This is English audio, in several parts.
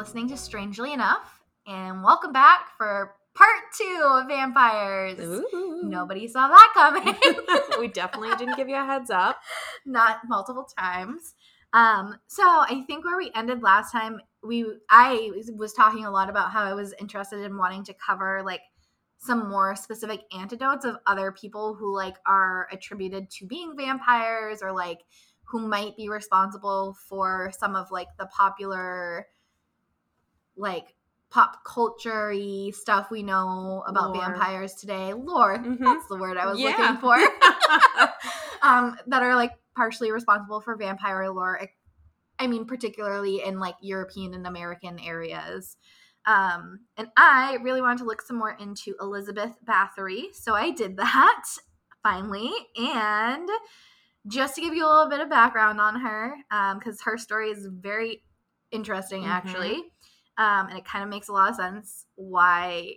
listening to Strangely Enough, and welcome back for part two of Vampires. Ooh. Nobody saw that coming. we definitely didn't give you a heads up. Not multiple times. Um, so I think where we ended last time, we I was talking a lot about how I was interested in wanting to cover like some more specific antidotes of other people who like are attributed to being vampires or like who might be responsible for some of like the popular like pop culture stuff we know about Lore. vampires today. Lore, Mhm. that's the word I was Yeah. looking for. um, that are like partially responsible for vampire lore. I mean, particularly in like European and American areas. Um, and I really wanted to look some more into Elizabeth Bathory, so I did that finally. And just to give you a little bit of background on her, because her story is very interesting, Mhm. actually, um, and it kind of makes a lot of sense why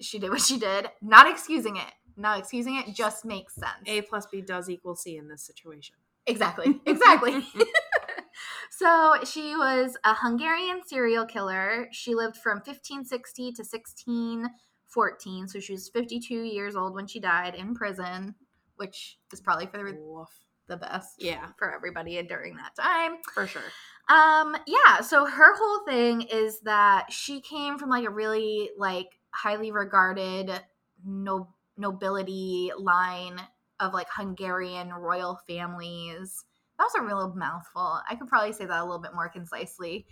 she did what she did. Not excusing it, not excusing it, just makes sense. A plus B does equal C in this situation. Exactly. Exactly. so she was a Hungarian serial killer. She lived from 1560 to 1614. So she was 52 years old when she died in prison, which is probably for the, the best Yeah, for everybody during that time. for sure. Um, yeah, so her whole thing is that she came from like a really like highly regarded no nobility line of like Hungarian royal families. That was a real mouthful. I could probably say that a little bit more concisely.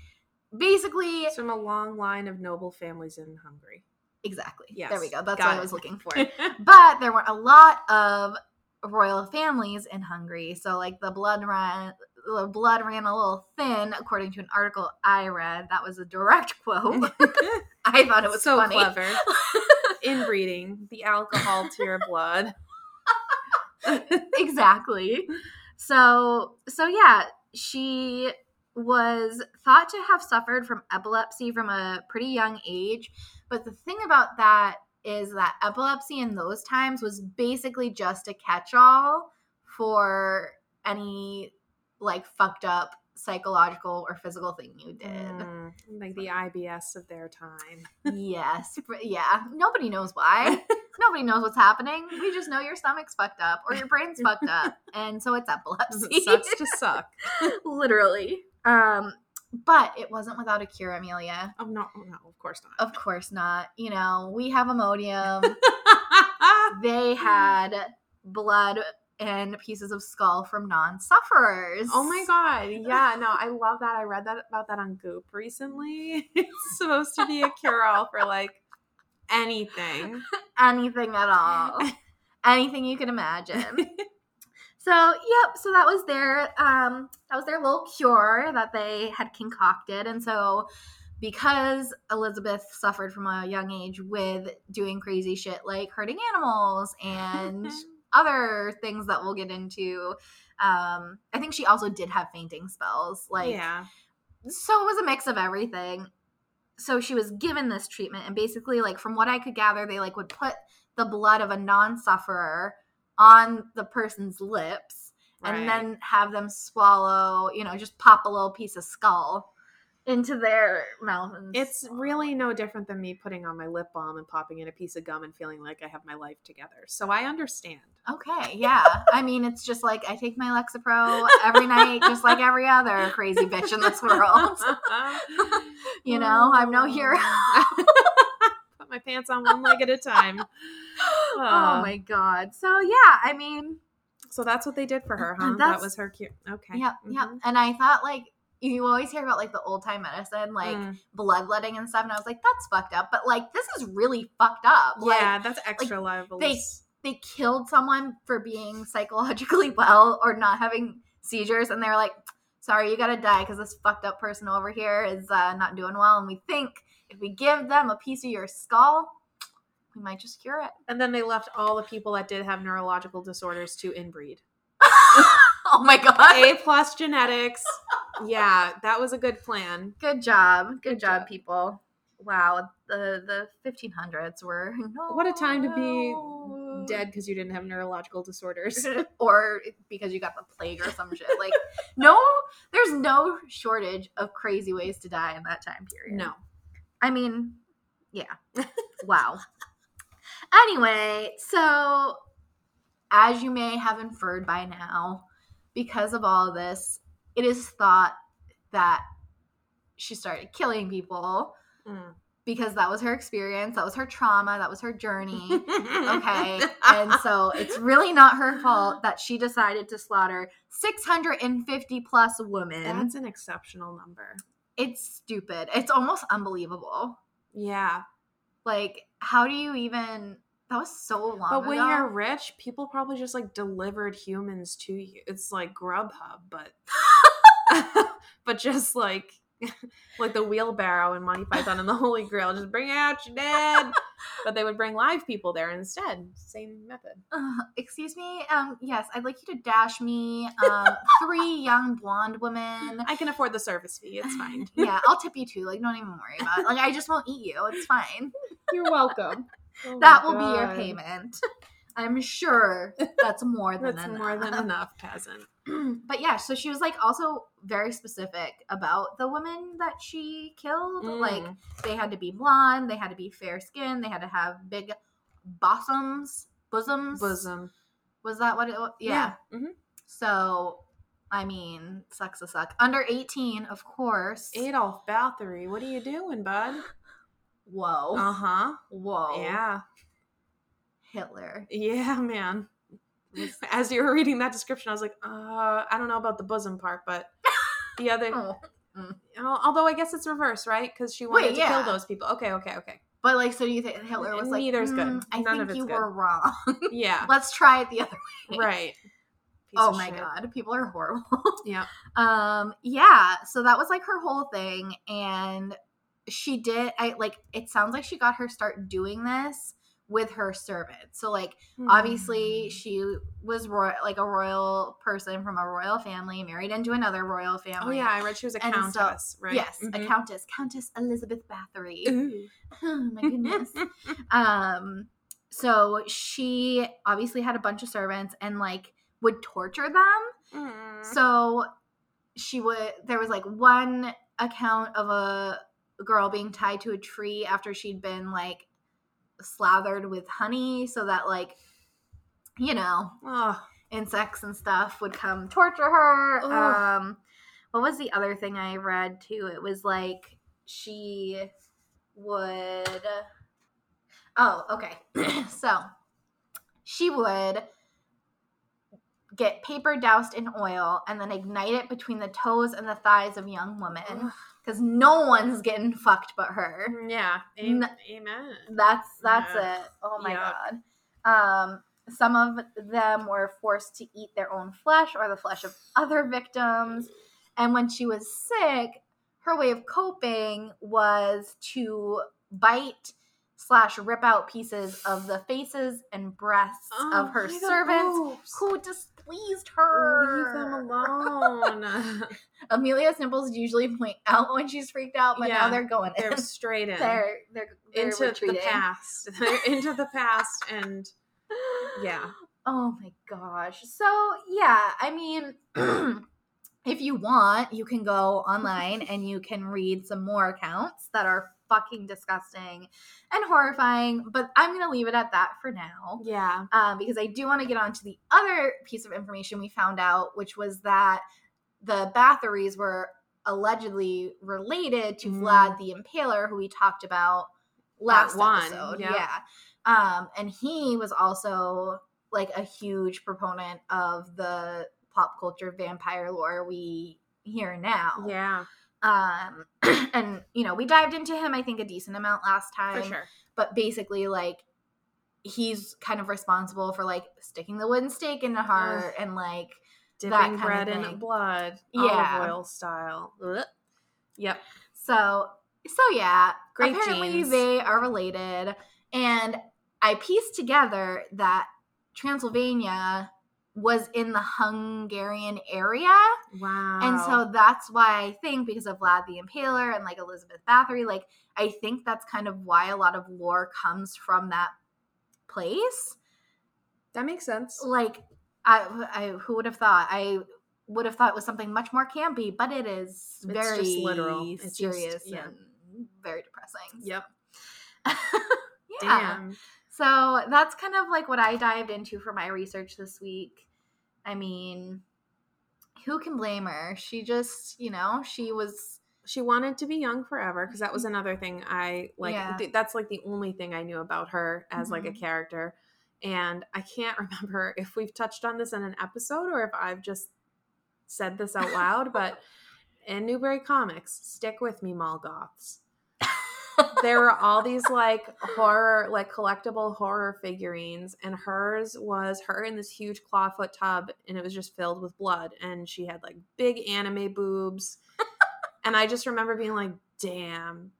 Basically, It's from a long line of noble families in Hungary. exactly. Yes, There we go. That's got what I was looking for. but there were a lot of royal families in Hungary, so like the blood ran the blood ran a little thin, according to an article I read. That was a direct quote. I thought it was so funny. clever. Inbreeding the alcohol to your blood. exactly. So so yeah, she was thought to have suffered from epilepsy from a pretty young age. But the thing about that is that epilepsy in those times was basically just a catch-all for any like fucked up psychological or physical thing you did. Mm, like the IBS of their time. yes. Yeah. Nobody knows why. Nobody knows what's happening. We just know your stomach's fucked up or your brain's fucked up. And so it's epilepsy. It sucks to suck. Literally. Um, but it wasn't without a cure, Amelia. Oh no, no, of course not. Of course not. You know, we have Imodium. they had blood and pieces of skull from non-sufferers. Oh my god. Yeah, no, I love that. I read that about that on Goop recently. It's supposed to be a cure all for like anything. Anything at all. Anything you can imagine. So, yep, so that was their um that was their little cure that they had concocted. And so because Elizabeth suffered from a young age with doing crazy shit like hurting animals and other things that we'll get into, um I think she also did have fainting spells. Like yeah. so it was a mix of everything so she was given this treatment and basically like from what i could gather they like would put the blood of a non-sufferer on the person's lips and then have them swallow you know just pop a little piece of skull into their mouth and It's really no different than me putting on my lip balm and popping in a piece of gum and feeling like I have my life together. So I understand. okay yeah i mean it's just like i take my lexapro every night just like every other crazy bitch in this world you know i'm no hero Put my pants on one leg at a time. oh Uh, my god so yeah i mean So that's what they did for her, huh? That's- that was her cute. Okay. Yep, yep. Mhm. And I thought like you always hear about like the old time medicine, like Mm. bloodletting and stuff, and I was like, that's fucked up. But like this is really fucked up. Like yeah, that's extra liable. they they killed someone for being psychologically well or not having seizures, and they're like, sorry, you gotta die because this fucked up person over here is uh, not doing well, and we think if we give them a piece of your skull, we might just cure it. and then they left all the people that did have neurological disorders to inbreed. oh my god. A plus genetics. Yeah, that was a good plan. Good job. Good, Good job, job. people. Wow, the the 1500s were no, What a time to be dead because you didn't have neurological disorders. or because you got the plague or some shit. Like, no, there's no shortage of crazy ways to die in that time period. no. I mean, yeah. wow. Anyway, so as you may have inferred by now, because of all of this, it is thought that she started killing people Mm. because that was her experience, that was her trauma, that was her journey. Okay. and so it's really not her fault that she decided to slaughter 650 plus women. That's an exceptional number. it's stupid. It's almost unbelievable. Yeah. Like, how do you even? That was so long But when ago. you're rich, people probably just like delivered humans to you. It's like Grubhub, but but just like like the wheelbarrow and Monty Python and the Holy Grail, just bring out your dead. but they would bring live people there instead. Same method. Uh, excuse me. Um, yes, I'd like you to dash me um three young blonde women. I can afford the service fee. It's fine. yeah, I'll tip you too. Like, don't even worry about it. Like, I just won't eat you. It's fine. You're welcome. Oh that will be your payment. I'm sure that's more than That's enough. more than enough, peasant. but yeah, so she was like also very specific about the women that she killed. Like Mm. they had to be blonde, they had to be fair skinned, they had to have big bosoms, bosoms. bosom. Was that what it was? Yeah. hmm So, I mean, sucks to suck. Under 18, of course. Adolf Bathory, what are you doing, bud? Whoa. Uh huh. Whoa. Yeah. Hitler. Yeah, man. As you were reading that description, I was like, uh, I don't know about the bosom part, but the other. Oh. Al- Although I guess it's reverse, right? Because she wanted Wait, to kill those people. Okay, okay, okay. But like, so do you think Hitler was like, Neither's good. "Mm, I None think you good." were wrong. Yeah, Let's try it the other way. right. Piece oh my shit. god, people are horrible. Yeah. um, yeah. So that was like her whole thing, and she did. I like. It sounds like she got her start doing this with her servants. So like, Hmm. obviously, she was royal, like a royal person from a royal family, married into another royal family Oh yeah, I read she was a And so- countess, right? Yes, a Mhm. countess, Countess Elizabeth Bathory. Ooh. oh my goodness. um so she obviously had a bunch of servants and like would torture them Mm. so she would there was like one account of a girl being tied to a tree after she'd been like slathered with honey so that like you know Oh, insects and stuff would come torture her. Ugh. Um, what was the other thing I read too? It was like she would. Oh, okay. so she would get paper doused in oil and then ignite it between the toes and the thighs of young women Ugh. Because no one's getting fucked but her. yeah. Am- Amen. That's that's Yeah. it. Oh my god. Um some of them were forced to eat their own flesh or the flesh of other victims. And when she was sick, her way of coping was to bite slash rip out pieces of the faces and breasts of oh, her Oh my God, servants who displeased her. Leave them alone. Amelia's nipples usually point out when she's freaked out, but now they're going they're straight in. they're they're, they're into the past. They're into the past and yeah. Oh my gosh. So, yeah, I mean, if you want, you can go online and you can read some more accounts that are fucking disgusting and horrifying, but I'm going to leave it at that for now. Yeah. Um, because I do want to get on to the other piece of information we found out, which was that the Bathories were allegedly related to Mm. Vlad the Impaler, who we talked about last one, episode. yeah. Yeah. Um, and he was also like a huge proponent of the pop culture vampire lore we hear now. Yeah. Um, and you know, we dived into him, I think, a decent amount last time For sure. but basically like he's kind of responsible for like sticking the wooden stake in the heart and like that Dipping bread in blood. Yeah. Olive oil style. Ugh. Yep. so so yeah Great apparently genes. they are related and i pieced together that transylvania was in the hungarian area Wow. and so that's why i think because of vlad the impaler and like elizabeth bathory like i think that's kind of why a lot of lore comes from that place That makes sense. Like, I, I who would have thought? I would have thought it was something much more campy, but it is It's very just literal. It's just- serious yeah. and very depressing. Yep. yeah. Damn. So that's kind of like what I dived into for my research this week. I mean, who can blame her? She just, you know, she was She wanted to be young forever because that was another thing I like. Yeah. th- that's like the only thing I knew about her as like a Mhm. character. And I can't remember if we've touched on this in an episode or if I've just said this out loud, but in Newbury Comics, stick with me, mall goths. There were all these like horror, like collectible horror figurines, and hers was her in this huge clawfoot tub, and it was just filled with blood, and she had like big anime boobs, and I just remember being like, "Damn,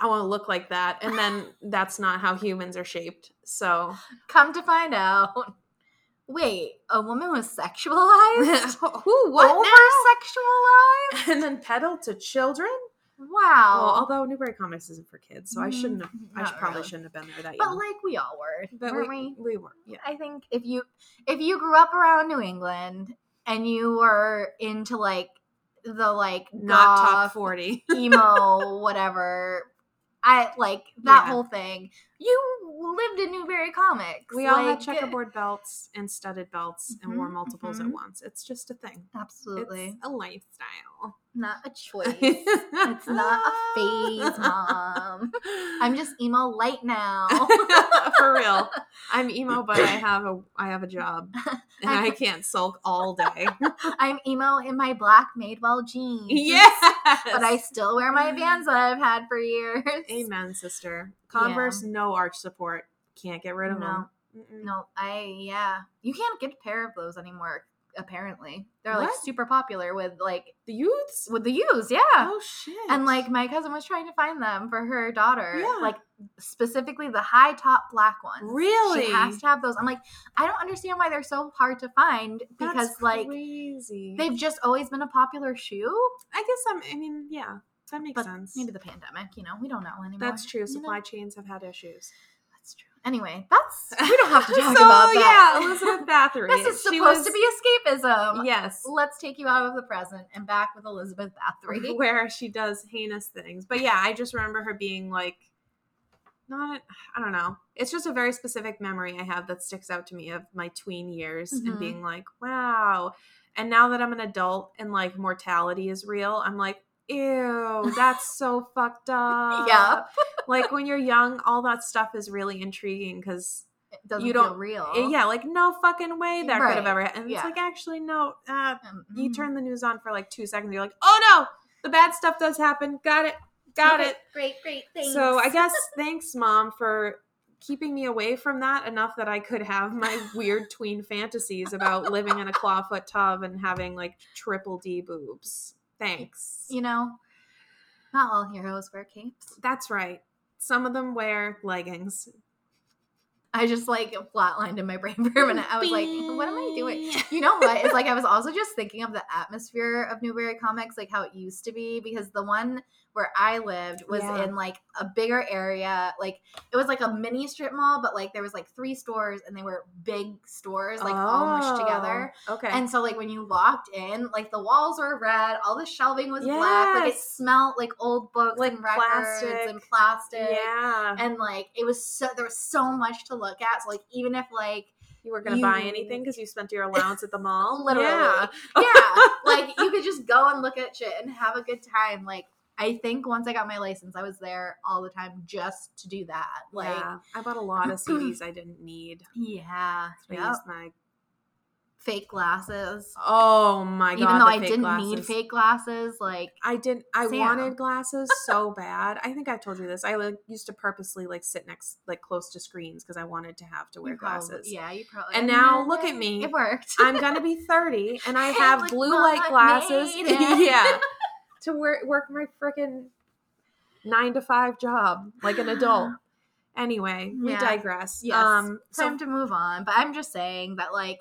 I want to look like that," and then that's not how humans are shaped. So, come to find out. Wait, a woman was sexualized? who what Over sexualized? And then peddled to children. Well, Wow. although Newbury Comics isn't for kids, so I mm-hmm. shouldn't have. Mm-hmm. I should, probably really. shouldn't have been there that but young. like we all were, But weren't we, we? we were, yeah. I think if you if you grew up around New England and you were into like the like Not top forty. emo, whatever, I like that Yeah. whole thing. You lived in Newbury Comics. We all had checkerboard belts and studded belts and wore Mhm, multiples mhm. at once. It's just a thing. Absolutely, It's a lifestyle. not a choice. it's not a phase, mom. I'm just emo light now. for real. I'm emo, but I have a I have a job, and I can't sulk all day. I'm emo in my black Madewell jeans. yes, But I still wear my Vans that I've had for years. Amen, sister. Converse, no arch support. Can't get rid of No. them. Mm-mm. No, I yeah. You can't get a pair of those anymore. Apparently, they're like super popular with like The youths. with the youths. Yeah. Oh shit. And like my cousin was trying to find them for her daughter, Yeah. like specifically the high top black ones. Really? she has to have those. I'm like, I don't understand why they're so hard to find because That's like crazy. they've just always been a popular shoe. I guess I'm. I mean, yeah, that makes But sense. maybe the pandemic, you know, we don't know anymore. That's true. you know? Supply chains have had issues. That's true. Anyway, that's we don't have to talk so, about that. Yeah, Elizabeth Bathory. this is She supposed was- to be escapism. Yes. Let's take you out of the present and back with Elizabeth Bathory. Where she does heinous things. But yeah, I just remember her being like, not, I don't know. It's just a very specific memory I have that sticks out to me of my tween years Mhm. and being like, wow. And now that I'm an adult and like mortality is real, I'm like, ew, that's so fucked up. Yeah. Like when you're young, all that stuff is really intriguing because It doesn't You don't- real. Yeah, like no fucking way that could have Right, ever. And yeah. it's like actually no. Uh, Um, you turn the news on for like two seconds, you're like, oh no, the bad stuff does happen. Got it, got Okay, it. Great, great. Thanks. So I guess thanks, mom, for keeping me away from that enough that I could have my weird tween fantasies about living in a clawfoot tub and having like triple D boobs. Thanks. you know, not all heroes wear capes. That's right. Some of them wear leggings. I just like flatlined in my brain for a minute. I was like, what am I doing? You know what? It's like I was also just thinking of the atmosphere of Newbury Comics, like how it used to be, because the one where I lived was Yeah. in like a bigger area. Like it was like a mini strip mall, but like there was like three stores and they were big stores, like all mushed together. Oh, Okay. And so like when you walked in, like the walls were red, all the shelving was black, like it Yes. smelled like old books Like and records plastic. and plastic. yeah. And like it was so there was so much to look at. So like even if like You were gonna buy anything because you spent your allowance at the mall. Literally. Yeah. yeah, like you could just go and look at shit and have a good time. Like I think once I got my license, I was there all the time just to do that. Like yeah. I bought a lot of CDs I didn't need. yeah, I yep. used my. fake glasses. Oh my god! Even though I didn't glasses. need fake glasses, like I didn't. I Sam. wanted glasses so bad. I think I've told you this. I like used to purposely like sit next, like close to screens because I wanted to have to wear probably- glasses. yeah, you probably. And now look at me. It worked. I'm gonna be 30 and I have look blue light glasses. yeah. To work work my freaking nine to five job like an adult. Anyway, we Yeah. digress. Yes. Um so time to move on. But I'm just saying that, like,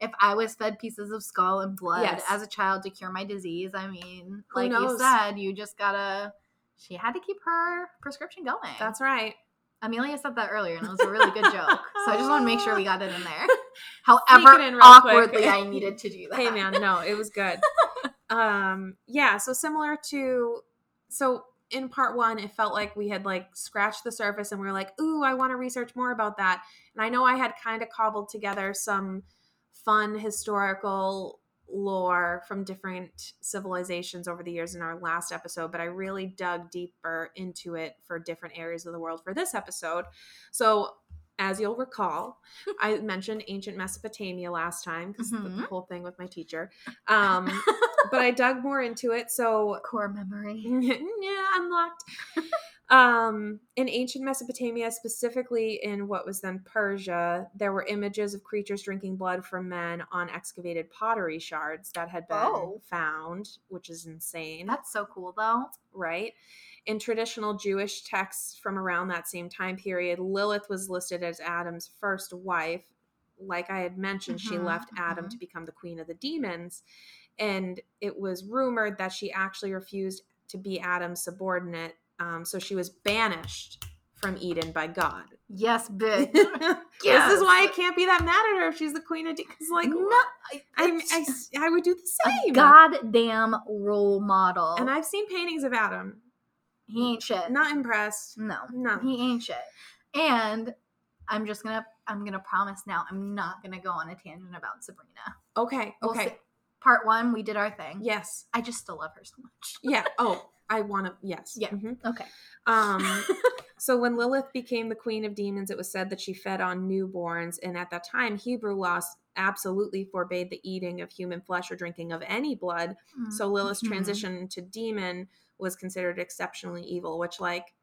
if I was fed pieces of skull and blood Yes. as a child to cure my disease, I mean, Who like you said, you just gotta. She had to keep her prescription going. that's right. Amelia said that earlier, and it was a really good joke. So I just want to make sure we got it in there. However in real quick. awkwardly I needed to do that. hey man no it was good um yeah so similar to so in part one it felt like we had like scratched the surface and we were like ooh i want to research more about that. And i know i had kind of cobbled together some fun historical lore from different civilizations over the years in our last episode but i really dug deeper into it for different areas of the world for this episode. So as you'll recall i mentioned ancient mesopotamia last time because the Mhm. whole thing with my teacher um but I dug more into it. So Core memory. yeah, unlocked. um, in ancient Mesopotamia, specifically in what was then Persia, there were images of creatures drinking blood from men on excavated pottery shards that had been Oh. found, which is insane, That's so cool though. right? In traditional Jewish texts from around that same time period, Lilith was listed as Adam's first wife. Like I had mentioned, she Mhm, left Adam mhm. to become the queen of the demons. And it was rumored that she actually refused to be Adam's subordinate. Um, so she was banished from Eden by God. Yes, bitch. This is why I can't be that mad at her if she's the queen of demons. Like, No, I, I, I would do the a same. goddamn role model. And I've seen paintings of Adam. He ain't shit. Not impressed. no, No. he ain't shit. And I'm just gonna, I'm gonna promise now, I'm not gonna go on a tangent about Sabrina. Okay. We'll Okay. see. Part one, we did our thing. Yes. I just still love her so much. Yeah. Oh, I want to. Yes. Yeah. Mhm. Okay. Um. so when Lilith became the queen of demons, it was said that she fed on newborns, and at that time, Hebrew laws absolutely forbade the eating of human flesh or drinking of any blood. So Lilith's Mhm. to demon was considered exceptionally evil, which like.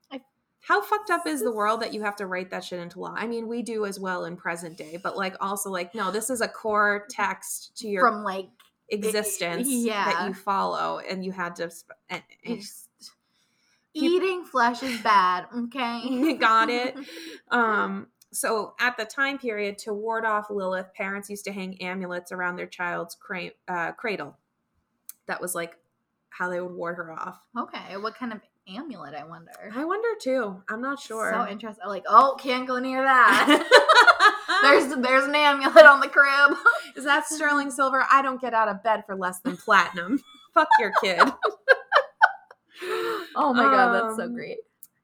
How fucked up is the world that you have to write that shit into law? I mean, we do as well in present day, but like also like no, this is a core text to your from like existence that yeah. you follow, and you had to. And- and- just, Keep- eating flesh is bad. Okay, Got it. Um, so at the time period, to ward off Lilith, parents used to hang amulets around their child's cra- uh, cradle. That was like how they would ward her off. okay, what kind of amulet? I wonder. I wonder too. I'm not sure. So interesting. Like, oh, can't go near that. there's there's an amulet on the crib. is that sterling silver? I don't get out of bed for less than platinum. Fuck your kid. oh my god, that's so Um, great.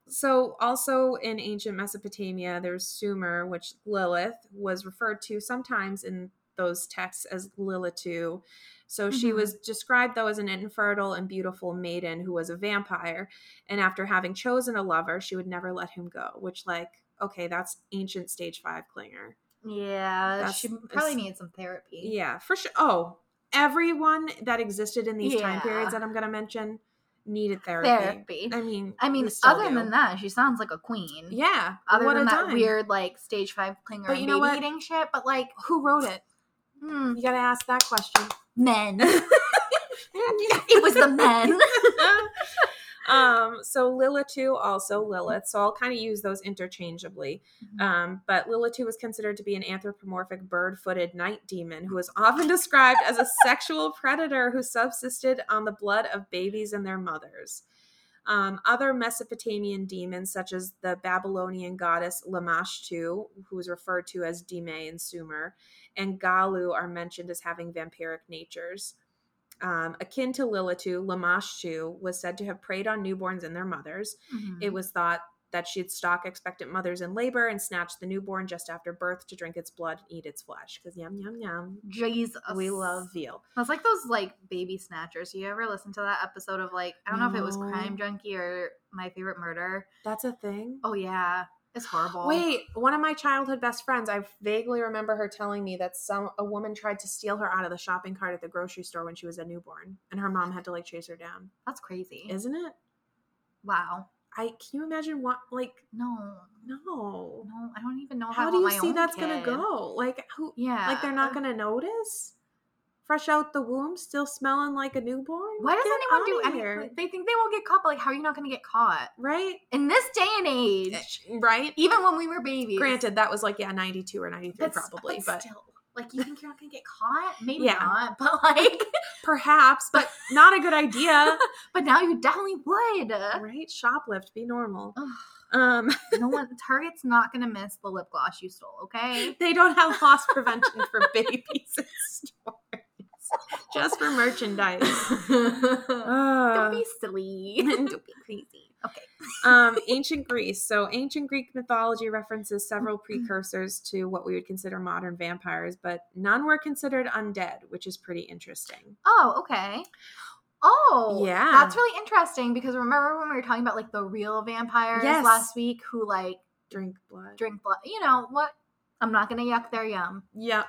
So, also in ancient Mesopotamia, there's Sumer, which Lilith was referred to sometimes in those texts as Lilitu. So, she Mhm. was described, though, as an infertile and beautiful maiden who was a vampire. And after having chosen a lover, she would never let him go, which, like, okay, that's ancient stage five clinger. Yeah, That's- she probably needs some therapy. Yeah, for sure. Oh, everyone that existed in these time periods that I'm going to mention needed therapy. Therapy. I mean, I mean, other do. than that, she sounds like a queen. yeah. Other what than a that dime. weird like stage five clinger But you know what? eating shit, but like Who wrote it? Hmm, You got to ask that question. men. it was the men. um, so Lilitu also Lilith. So I'll kind of use those interchangeably. Mm-hmm. Um, but Lilitu was considered to be an anthropomorphic bird-footed night demon who was often described as a sexual predator who subsisted on the blood of babies and their mothers. Um, other Mesopotamian demons, such as the Babylonian goddess Lamashtu, who is referred to as Dime in Sumer, and Galu, are mentioned as having vampiric natures. Um, akin to Lilitu, Lamashtu was said to have preyed on newborns and their mothers. Mhm. It was thought that she'd stalk expectant mothers in labor and snatch the newborn just after birth to drink its blood and eat its flesh. Because yum yum yum, Jesus. we love veal. That's like those like baby snatchers. You ever listen to that episode of like I don't know if it was Crime Junkie or My Favorite Murder? That's a thing. Oh yeah, it's horrible. Wait, one of my childhood best friends, I vaguely remember her telling me that some a woman tried to steal her out of the shopping cart at the grocery store when she was a newborn, and her mom had to like chase her down. that's crazy. Isn't it? wow. I can you imagine what like No, no. no, I don't even know How I do you see that's gonna go? Like who Yeah, like they're not gonna notice? Fresh out the womb, still smelling like a newborn? Why does anyone do anything? They think they won't get caught, but like, how are you not going to get caught Right? in this day and age? Right? Even when we were babies. Granted, that was like, yeah, 92 or 93 That's- probably, but still, like, you think you're not going to get caught? Maybe Yeah. not, but like, perhaps, but not a good idea. but now you definitely would. right? Shoplift, be normal. Um, No one Target's not gonna miss the lip gloss you stole, okay? they don't have loss prevention for babies in stores, just for merchandise. Don't Uh, be silly. don't be crazy. Okay. um, ancient Greece. So, ancient Greek mythology references several precursors to what we would consider modern vampires, but none were considered undead, which is pretty interesting. Oh, okay. Oh, Yeah. That's really interesting because remember when we were talking about like the real vampires Yes. last week who like Drink blood. drink blood? You know what? I'm not gonna yuck their yum. Yeah.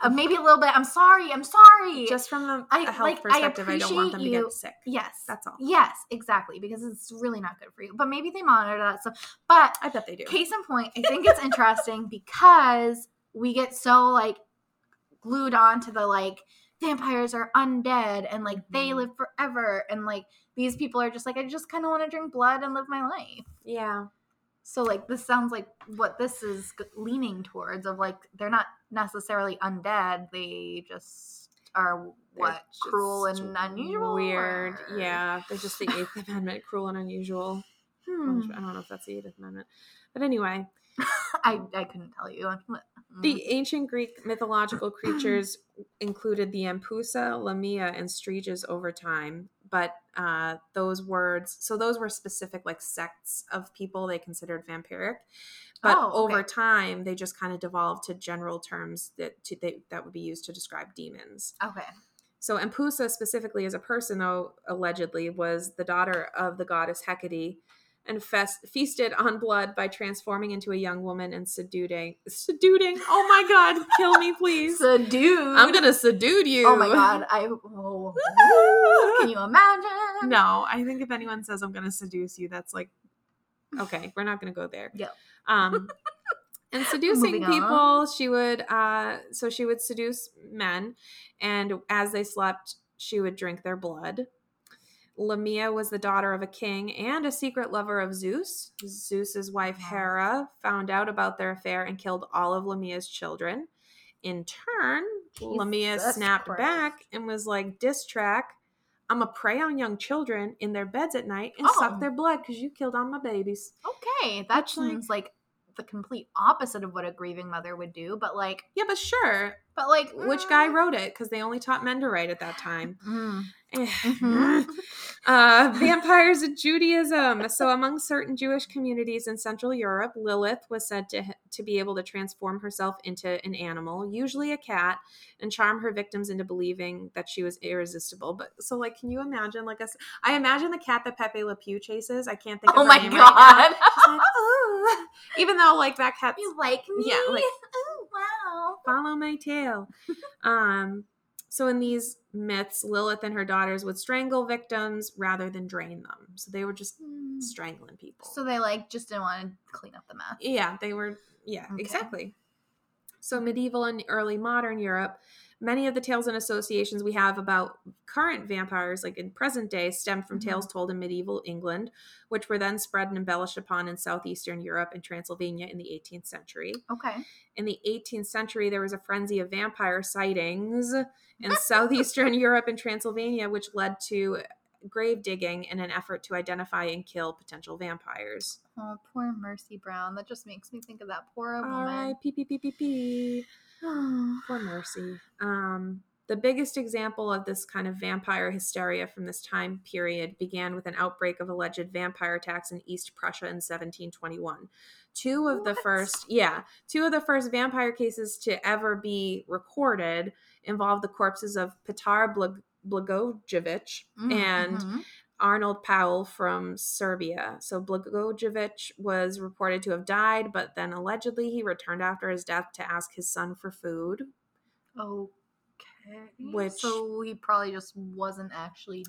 Uh, maybe a little bit. I'm sorry. I'm sorry. Just from a, I- health like, I perspective, I, don't want them to you- get sick. yes. That's all. Yes, exactly. Because it's really not good for you. But maybe they monitor that stuff. But I bet they do. case in point, I think it's interesting because we get so like glued on to the like vampires are undead and like they Mhm. live forever and like these people are just like I just kind of want to drink blood and live my life. Yeah. So like this sounds like what this is leaning towards of like they're not necessarily undead, they just are what They're cruel and unusual. Weird. or- Yeah. They're just the Eighth Amendment, cruel and unusual. Hmm. I don't know if that's the Eighth Amendment. But anyway, I I couldn't tell you. the ancient Greek mythological creatures included the Ampusa, Lamia, and Striges over time. But uh, those words, so those were specific like sects of people they considered vampiric. But Oh, okay. over time, they just kind of devolved to general terms that to, they, that would be used to describe demons. okay. So Ampusa specifically as a person, though, allegedly was the daughter of the goddess Hecate and fest- feasted on blood by transforming into a young woman and seducing. Seducing? Oh my god, kill me, please. Seduce. I'm gonna seduce you. Oh my god! I oh, can you imagine? No, I think if anyone says I'm gonna seduce you, that's like, okay, we're not gonna go there. Yep. Um, and seducing people, on. she would, uh, so she would seduce men, and as they slept, she would drink their blood. Lamia was the daughter of a king and a secret lover of Zeus. Zeus's wife Hera found out about their affair and killed all of Lamia's children. In turn, Lamia snapped Christ. back and was like, "Diss track, I'm a prey on young children in their beds at night and Oh. suck their blood because you killed all my babies." Okay, that Which, like- seems like the complete opposite of what a grieving mother would do. But like, Yeah, but sure. but like, Which guy mm, wrote it? Because they only taught men to write at that time. mm, Mhm. uh, vampires in Judaism. So, among certain Jewish communities in Central Europe, Lilith was said to to be able to transform herself into an animal, usually a cat, and charm her victims into believing that she was irresistible. But so, like, can you imagine? Like, a, I imagine the cat that Pepe Le Pew chases. I can't think. Oh of my right god! She's like, "Oh." Even though, like, that cat. you like me? Yeah, like- oh wow. follow my tail. um, so in these myths, Lilith and her daughters would strangle victims rather than drain them. So they were just Mm. strangling people. So they like just didn't want to clean up the mess. yeah, they were. Yeah, Okay. exactly. So medieval and early modern Europe, many of the tales and associations we have about current vampires, like in present day, stem from Mhm. tales told in medieval England, which were then spread and embellished upon in southeastern Europe and Transylvania in the 18th century. Okay. in the 18th century, there was a frenzy of vampire sightings in southeastern Europe and Transylvania, which led to grave digging in an effort to identify and kill potential vampires. Oh, poor Mercy Brown. That just makes me think of that poor All woman. right, pee pee pee pee pee. Poor Mercy. Um, the biggest example of this kind of vampire hysteria from this time period began with an outbreak of alleged vampire attacks in East Prussia in 1721. Two of the first, yeah, two of the first vampire cases to ever be recorded involved the corpses of Petar Blag- Blagojevich Mm, and mhm. Arnold Powell from Serbia. So Blagojevich was reported to have died, but then allegedly he returned after his death to ask his son for food. Okay. Which- so he probably just wasn't actually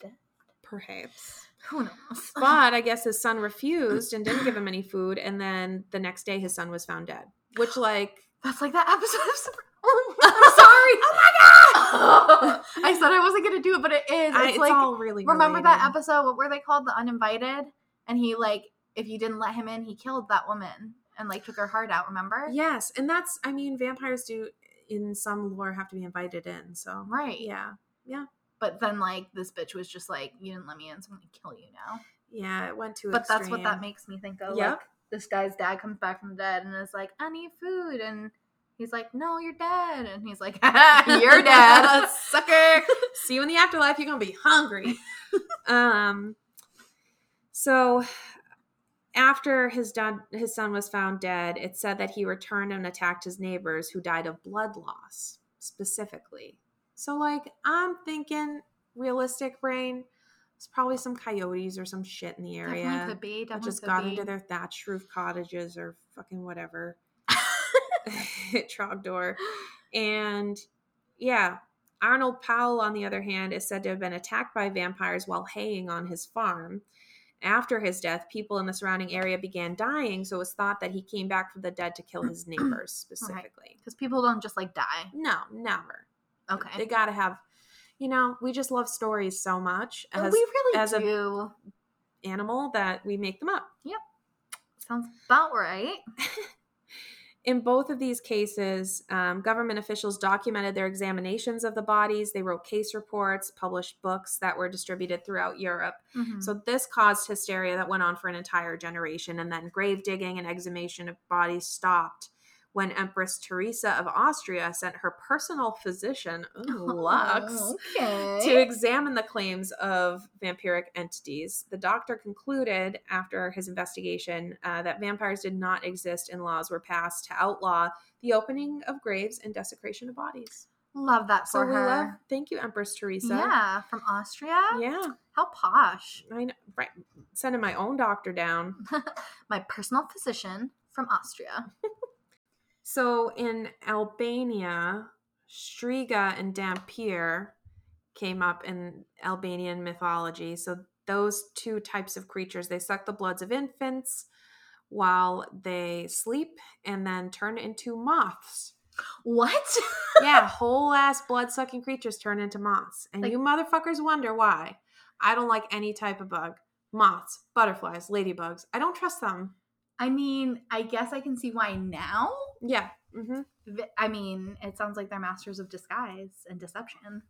dead. Perhaps. Who knows? But I guess his son refused and didn't give him any food, and then the next day his son was found dead. Which, like, That's like that episode of Super- I'm sorry. oh my god! I said I wasn't gonna do it, but it is. It's I, it's like all really remember that episode? What were they called? The Uninvited. And he like, if you didn't let him in, he killed that woman and like took her heart out. Remember? Yes, and that's, I mean, vampires do in some lore have to be invited in. So, Right. yeah. Yeah. But then like this bitch was just like, you didn't let me in, so I'm gonna kill you now. Yeah, it went too But that's what that makes me think of. Yep. Like this guy's dad comes back from the dead and is like, I need food and he's like, No, you're dead and he's like, You're dead, sucker. See you in the afterlife. You're gonna be hungry. um. So, after his dad, his son was found dead, it said that he returned and attacked his neighbors, who died of blood loss specifically. So, like, I'm thinking realistic brain. It's probably some coyotes or some shit in the area Definitely could be. that Definitely just got be. into their thatched roof cottages or fucking whatever. Trogdor. And yeah, Arnold Powell, on the other hand, is said to have been attacked by vampires while haying on his farm. After his death, people in the surrounding area began dying, so it was thought that he came back from the dead to kill his neighbors specifically. Because people don't just like die. No, never. Okay. They gotta have, you know, we just love stories so much as we really as a- do. animal that we make them up. Yep. Sounds about right. In both of these cases, um, government officials documented their examinations of the bodies. They wrote case reports, published books that were distributed throughout Europe. Mhm. So, this caused hysteria that went on for an entire generation. And then, grave digging and exhumation of bodies stopped when Empress Teresa of Austria sent her personal physician, ooh, Lux, Oh, okay. to examine the claims of vampiric entities. The doctor concluded after his investigation uh, that vampires did not exist and laws were passed to outlaw the opening of graves and desecration of bodies. love that So for we her. love, thank you, Empress Teresa. Yeah, from Austria. Yeah, How posh. I know, right. Sending my own doctor down. My personal physician from Austria. So in Albania, Striga and Dhampir came up in Albanian mythology. So those two types of creatures, they suck the bloods of infants while they sleep and then turn into moths. What? Yeah, whole ass blood sucking creatures turn into moths. And Like- you motherfuckers wonder why. I don't like any type of bug. Moths, butterflies, ladybugs. I don't trust them. I mean, I guess I can see why now. Yeah. hmm I mean, it sounds like they're masters of disguise and deception,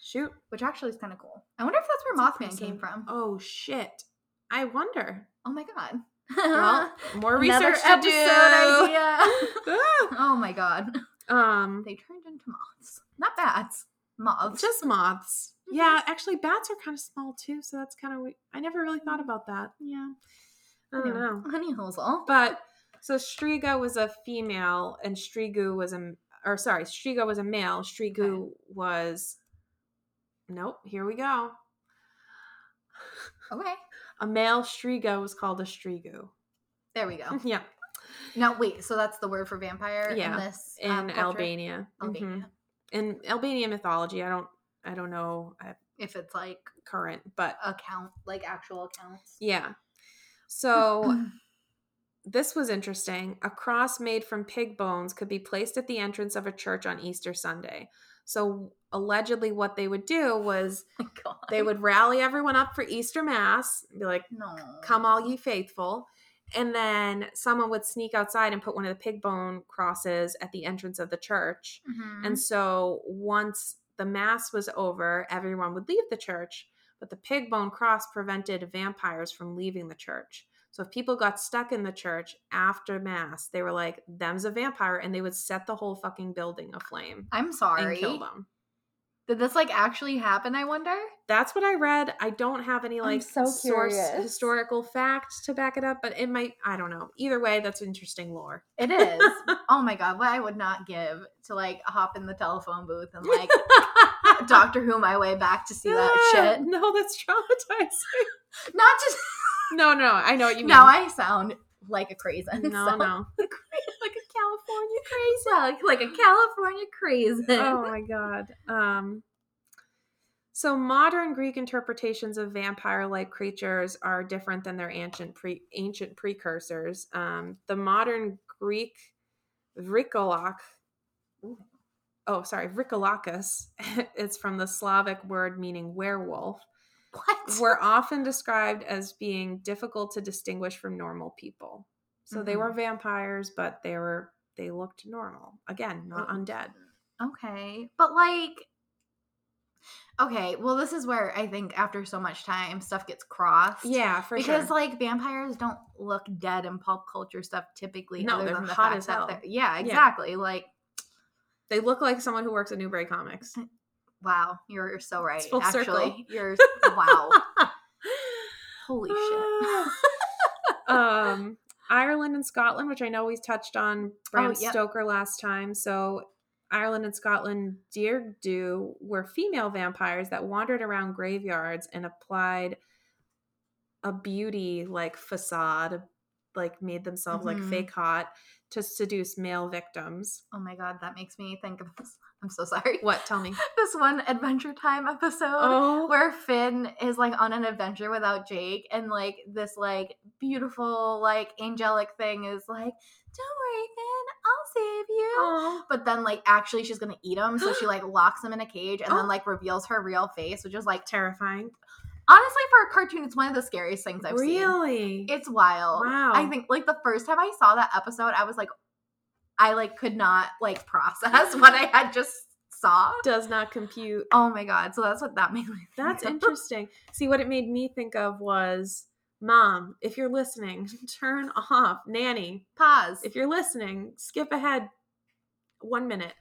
Shoot. which actually is kind of cool. I wonder if that's where That's Mothman came from. Oh shit. I wonder. Oh my god. Well, more research to do. idea. Oh my god. um, They turned into moths. Not bats. Moths. just moths. Yeah, actually, bats are kind of small too, so that's kind of. We- I never really thought about that. yeah. I don't know. Honey Hazel. But so Striga was a female, and Strigu was a, or sorry, Striga was a male. Strigu was. Nope. Here we go. Okay. A male Striga was called a Strigu. There we go. yeah, Now wait, so that's the word for vampire Yeah, in this in um, culture? Albania. Albania. In Albanian mythology, I don't, I don't know If it's like current, but account, like actual accounts. yeah. So this was interesting. A cross made from pig bones could be placed at the entrance of a church on Easter Sunday. So allegedly, what they would do was Oh they would rally everyone up for Easter Mass, be like, no "Come, all ye faithful." And then someone would sneak outside and put one of the pig bone crosses at the entrance of the church. Mhm. And so once the mass was over, everyone would leave the church, but the pig bone cross prevented vampires from leaving the church. So if people got stuck in the church after mass, they were like, "Them's a vampire," and they would set the whole fucking building aflame I'm sorry, and sorry. kill them. Did this like actually happen? I wonder. That's what I read. I don't have any like so source historical fact to back it up, but it might. I don't know. Either way, that's interesting lore. It is. oh my god, what I would not give to like hop in the telephone booth and like Doctor Who my way back to see that ah, shit. No, that's traumatizing. Not just No, no, I know what you mean. now I sound like a crazy. no, no. like a California crazy. Like, like a California crazy. oh my god. Um so modern Greek interpretations of vampire-like creatures are different than their ancient pre- ancient precursors. Um, the modern Greek Vrikolak Oh, sorry, Vrikolakus. it's from the Slavic word meaning werewolf. What? Were often described as being difficult to distinguish from normal people. So they Mhm. were vampires, but they were they looked normal. Again, not Oh. undead. Okay. But like Okay, well, this is where I think after so much time, stuff gets crossed. Yeah, for because sure. like vampires don't look dead in pop culture stuff typically. No, other they're than the hot fact as that hell. they're- Yeah, exactly. Like, They look like someone who works at Newbury Comics. Wow, you're you're so right. Actually, circle. you're wow. Holy shit. um, Ireland and Scotland, which I know we touched on Bram Oh, yep. Stoker last time. So Ireland and Scotland, Dearg Due were female vampires that wandered around graveyards and applied a beauty like facade, like made themselves like Mhm. fake hot to seduce male victims. Oh my god, that makes me think of this. I'm so sorry. What? Tell me. This one Adventure Time episode. Oh, where Finn is like on an adventure without Jake, and like this like beautiful like angelic thing is like, "Don't worry, Finn, I'll save you." oh. But then like actually she's gonna eat him, so she like locks him in a cage and Oh. then like reveals her real face, which is like terrifying. honestly for a cartoon, it's one of the scariest things I've seen. really? It's wild. Wow. I think like the first time I saw that episode, I was like, I like could not like process what I had just saw. does not compute. Oh my god! So that's what that made me. think That's interesting. See, what it made me think of was, Mom, if you're listening, turn off. Nanny, Pause. if you're listening, skip ahead one minute.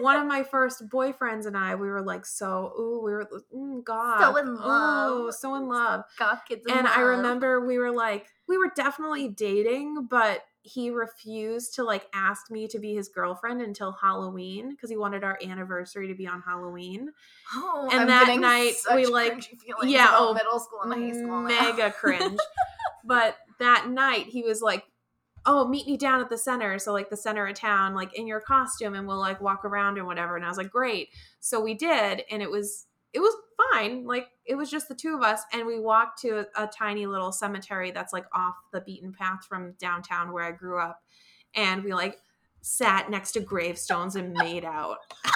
One of my first boyfriends and I, we were like, so, ooh, we were, mm, God. So in love. Ooh, so in love. goth kids. in And I remember we were like, we were definitely dating, but he refused to like ask me to be his girlfriend until Halloween because he wanted our anniversary to be on Halloween. Oh, And I'm that night, we, like- yeah, oh, middle school and high school. mega cringe. but that night he was like, "Oh, meet me down at the center." So like the center of town, like in your costume, and we'll like walk around and whatever. And I was like, "Great!" So we did, and it was it was fine. Like it was just the two of us, and we walked to a, a tiny little cemetery that's like off the beaten path from downtown where I grew up, and we like sat next to gravestones and made out.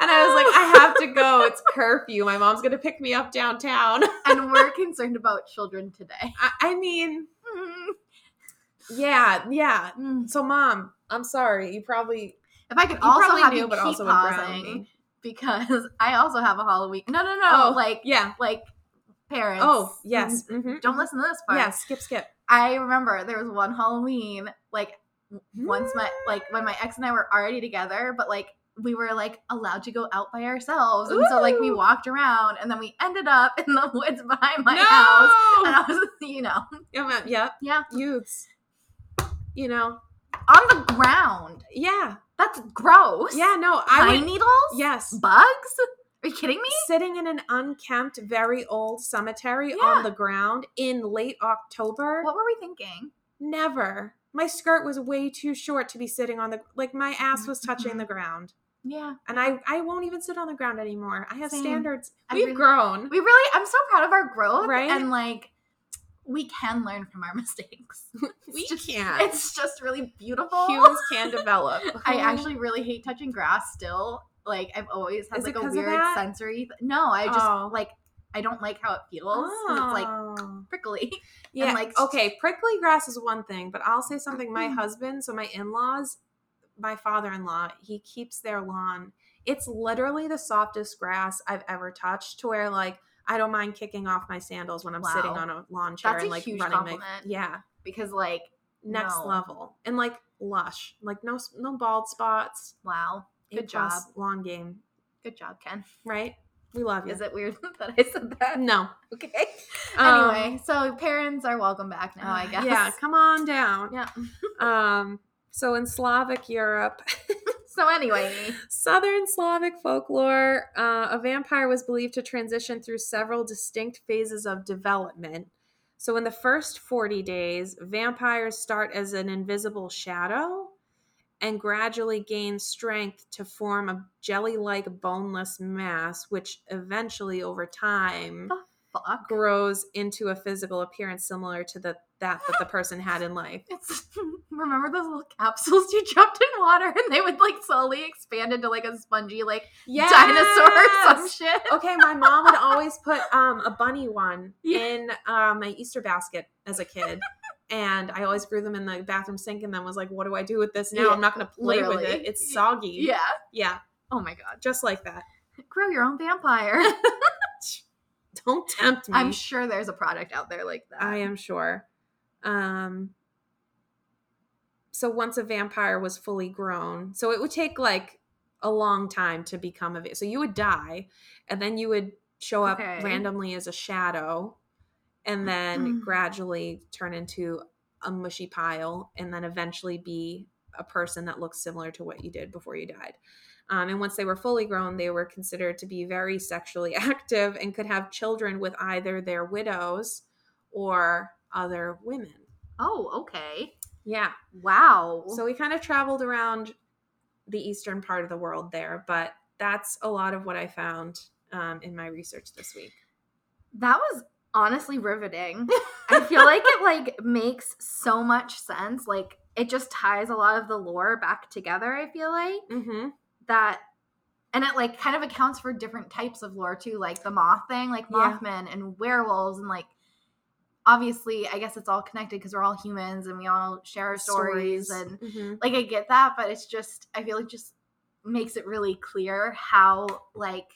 And I was like, I have to go. It's curfew. My mom's gonna pick me up downtown. and we're concerned about children today. I, I mean, yeah, yeah. Mm. So, mom, I'm sorry. You probably If I could you also have knew, you but keep also pausing because I also have a Halloween. No, no, no. Oh, like, Yeah. like parents. Oh, yes. mm, hmm Don't listen to this part. Yeah. Skip, skip. I remember there was one Halloween, like once my like when my ex and I were already together, but like we were like allowed to go out by ourselves, and so like we walked around, and then we ended up in the woods behind my no! house, and I was, you know, Yeah, yeah, Youths. You know. on the ground. Yeah. That's gross. Yeah. No. I pine would. needles. Yes. bugs. Are you kidding me? Sitting in an unkempt, very old cemetery Yeah. on the ground in late October. What were we thinking? Never. My skirt was way too short to be sitting on the like my ass was touching the mm-hmm. ground. Yeah, And I I won't even sit on the ground anymore. I have Same. standards. We've really- grown. we really. I'm so proud of our growth, Right? And like, we can learn from our mistakes. We just- can't. It's just really beautiful. Humans can develop. I actually really hate touching grass still. Like I've always had Is like a weird sensory. Th- no, I just Oh. like I don't like how it feels. 'cause It's like Oh. prickly. yeah. like- okay, prickly grass is one thing, but I'll say something. My husband, so my in-laws, my father-in-law, he keeps their lawn. It's literally the softest grass I've ever touched. To where like I don't mind kicking off my sandals when I'm sitting on a lawn chair That's and like running my yeah. because like next no. level and like lush like no no bald spots Wow, Good job. long game good job, Ken. right we love you Is it weird that I said that? no Okay. Um, anyway, so parents are welcome back now, I guess. yeah come on down Yeah. um so in slavic europe So anyway, southern slavic folklore uh, a vampire was believed to transition through several distinct phases of development so in the first 40 days vampires start as an invisible shadow and gradually gain strength to form a jelly like boneless mass, which eventually, over time, fuck. grows into a physical appearance similar to the that that the person had in life. It's remember those little capsules you dropped in water and they would like slowly expand into like a spongy like dinosaur or some shit. Okay, my mom would always put um, a bunny one Yeah. in um, my Easter basket as a kid. and I always grew them in the bathroom sink and then was like, what do I do with this now? Yeah, I'm not going to play with it. It's soggy. Yeah. Yeah. Oh my god. Just like that. Grow your own vampire. Don't tempt me. I'm sure there's a product out there like that. I am sure. Um, so once a vampire was fully grown, so it would take like a long time to become a va- so you would die, and then you would show up Okay. randomly as a shadow, and then Mm. gradually turn into a mushy pile, and then eventually be a person that looks similar to what you did before you died. Um, and once they were fully grown, they were considered to be very sexually active and could have children with either their widows or other women. Oh, okay. Yeah. Wow. So we kind of traveled around the eastern part of the world there, but that's a lot of what I found um, in my research this week. that was honestly riveting. I feel like it like makes so much sense. Like it just ties a lot of the lore back together, I feel like. Mm-hmm. That and it like kind of accounts for different types of lore too, like the moth thing, like Yeah. And werewolves and like obviously I guess it's all connected because we're all humans and we all share our stories, and Mhm. like I get that, but it's just I feel like just makes it really clear how like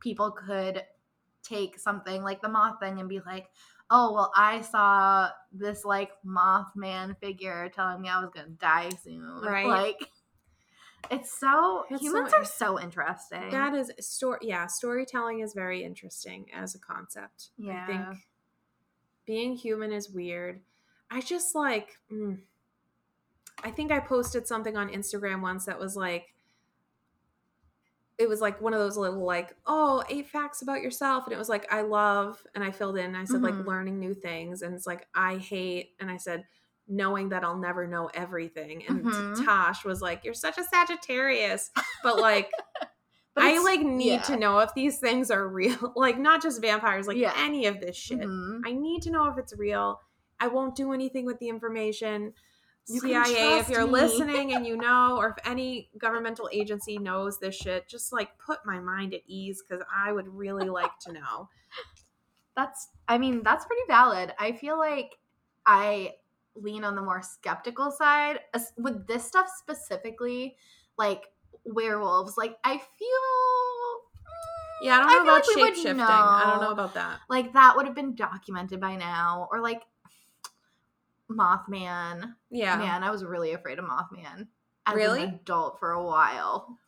people could take something like the moth thing and be like, oh well, I saw this like Mothman figure telling me I was gonna die soon. Right. Like it's so humans in- are so interesting. That is story. Yeah, storytelling is very interesting as a concept. I Yeah. think being human is weird. I just like. Mm, I think I posted something on Instagram once that was like. It was like one of those little like oh eight facts about yourself and it was like I love and I filled in I said like Mhm. learning new things and it's like I hate and I said knowing that I'll never know everything and Mhm. Tosh was like you're such a Sagittarius but like But I like need yeah. to know if these things are real. Like not just vampires, like Yeah. any of this shit. Mhm. I need to know if it's real. I won't do anything with the information. You CIA, if you're me. listening and you know, or if any governmental agency knows this shit, just like put my mind at ease because I would really like to know. That's I mean, that's pretty valid. I feel like I lean on the more skeptical side with this stuff specifically, like werewolves. Like I feel mm, Yeah, I don't know feel about like shape shifting. I don't know. know about that. like that would have been documented by now or like Mothman. Yeah. Man, I was really afraid of Mothman as Really? an adult for a while.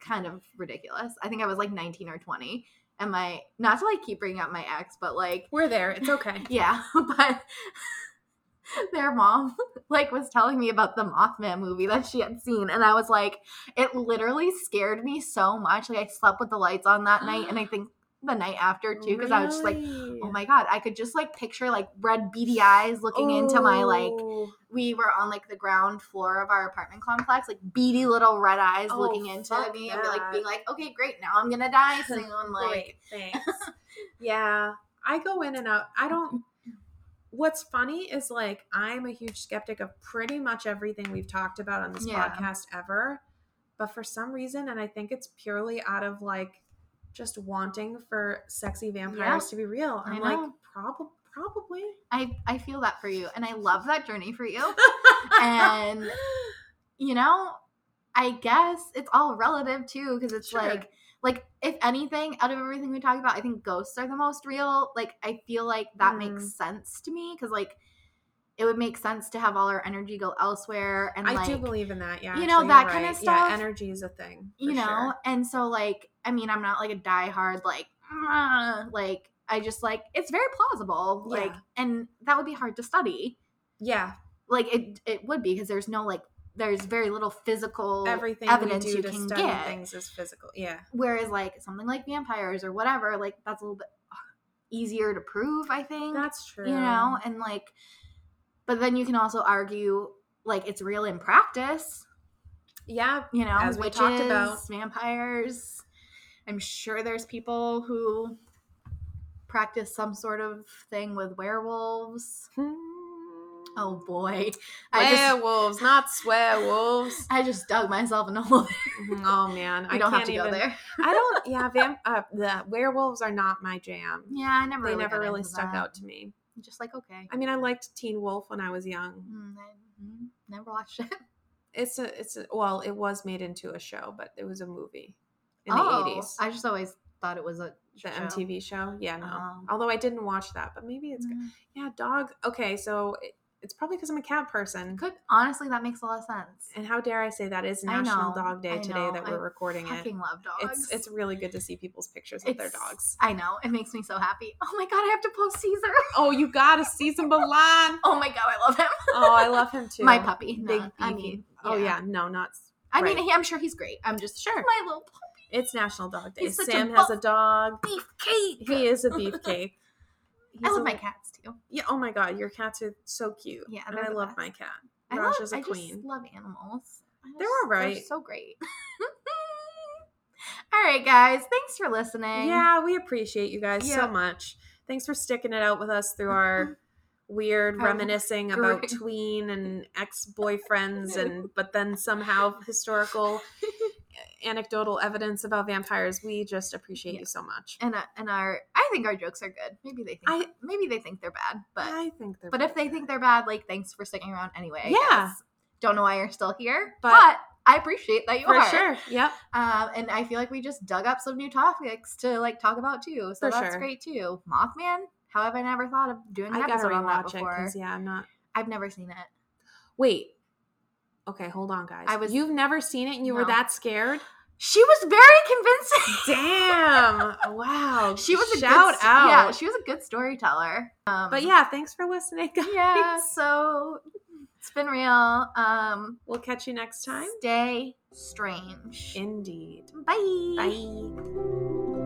Kind of ridiculous. I think I was like 19 or 20. And my not to like keep bringing up my ex, but like We're there. It's okay. yeah, but their mom like was telling me about the Mothman movie that she had seen and I was like it literally scared me so much. Like I slept with the lights on that night and I think the night after too cuz I was just like oh my god, I could just like picture like red beady eyes looking into my like Oh. we were on like the ground floor of our apartment complex, like beady little red eyes Oh, looking into me and be like that. being like, okay, great, now I'm gonna die soon. Like, Great, thanks. yeah, I go in and out. I don't. What's funny is like I'm a huge skeptic of pretty much everything we've talked about on this Yeah. podcast ever, but for some reason, and I think it's purely out of like just wanting for sexy vampires Yeah. to be real. I'm like, probably, probably. I I feel that for you, and I love that journey for you. and you know, I guess it's all relative too, because it's Sure. like like if anything, out of everything we talk about, I think ghosts are the most real. Like I feel like that Mm. makes sense to me because like it would make sense to have all our energy go elsewhere and I like do believe in that. Yeah, you know, actually, that you're kinda stuff. Yeah, energy is a thing. you know sure. and so like i mean i'm not like a diehard like like i just like it's very plausible like Yeah. and that would be hard to study Yeah, like it it would be because there's no like there's very little physical everything evidence we do you to can study get things is physical. Yeah. whereas like something like vampires or whatever like that's a little bit easier to prove i think That's true. you know and like but then you can also argue like it's real in practice Yeah, you know, As we witches, talked about. vampires. I'm sure there's people who practice some sort of thing with werewolves. Hmm. Oh boy, just werewolves, not swearwolves. I just dug myself in a hole. oh man, I don't have to go there. I don't. Yeah, vamp. Uh, the werewolves are not my jam. Yeah, I never. They really never really stuck that. out to me. just like okay. I mean, I liked Teen Wolf when I was young. Mm, I mm, never watched it. It's a, it's a, well, it was made into a show, but it was a movie in oh, the eighties. I just always thought it was a The show. MTV show, yeah, no. Oh. Although I didn't watch that, but maybe it's good. Mm. Yeah, dog. Okay, so it, it's probably because I'm a cat person. Could honestly, that makes a lot of sense. And how dare I say that is National know, Dog Day today that we're recording it. Fucking love dogs. It's it's really good to see people's pictures of their dogs. I know. It makes me so happy. Oh my god, I have to post Caesar. Oh, you gotta some Milan. Oh my god, I love him. Oh, I love him too. My puppy. Big no, I mean, Oh yeah, no, not I mean, right. he, I'm sure he's great. I'm just Sure. my little puppy. it's National Dog Day. Such a Sam has a dog. beefcake. He is a beefcake. I He's love a- my cats too. Yeah. Oh my god, your cats are so cute. Yeah, and I love best. my cat. I love, is a I queen. just love animals. I They're all right. They're so great. all right, guys. Thanks for listening. Yeah, we appreciate you guys so much. Thanks for sticking it out with us through our mm-hmm. weird Our reminiscing about tween and ex-boyfriends and but then somehow historical anecdotal evidence about vampires. We just appreciate Yeah. you so much. And uh, and our I think our jokes are good. Maybe they think I- maybe they think they're bad, but I think they're but if they think they're bad, like thanks for sticking around anyway. Yeah. Don't know why you're still here, But- but, I appreciate that you for are. sure. Yep. Um, and I feel like we just dug up some new topics to like talk about too. So For that's sure. great too. Mothman. How have I never thought of doing an I episode on that rewatch it before? yeah, I'm not I've never seen it. Wait. Okay, hold on, guys. I was- You've never seen it and you were that scared? She was very convincing. Damn! wow. she was a shout good, out. Yeah, she was a good storyteller. Um, but yeah, thanks for listening, guys. yeah. So it's been real. Um, We'll catch you next time. stay strange. Indeed. Bye. Bye.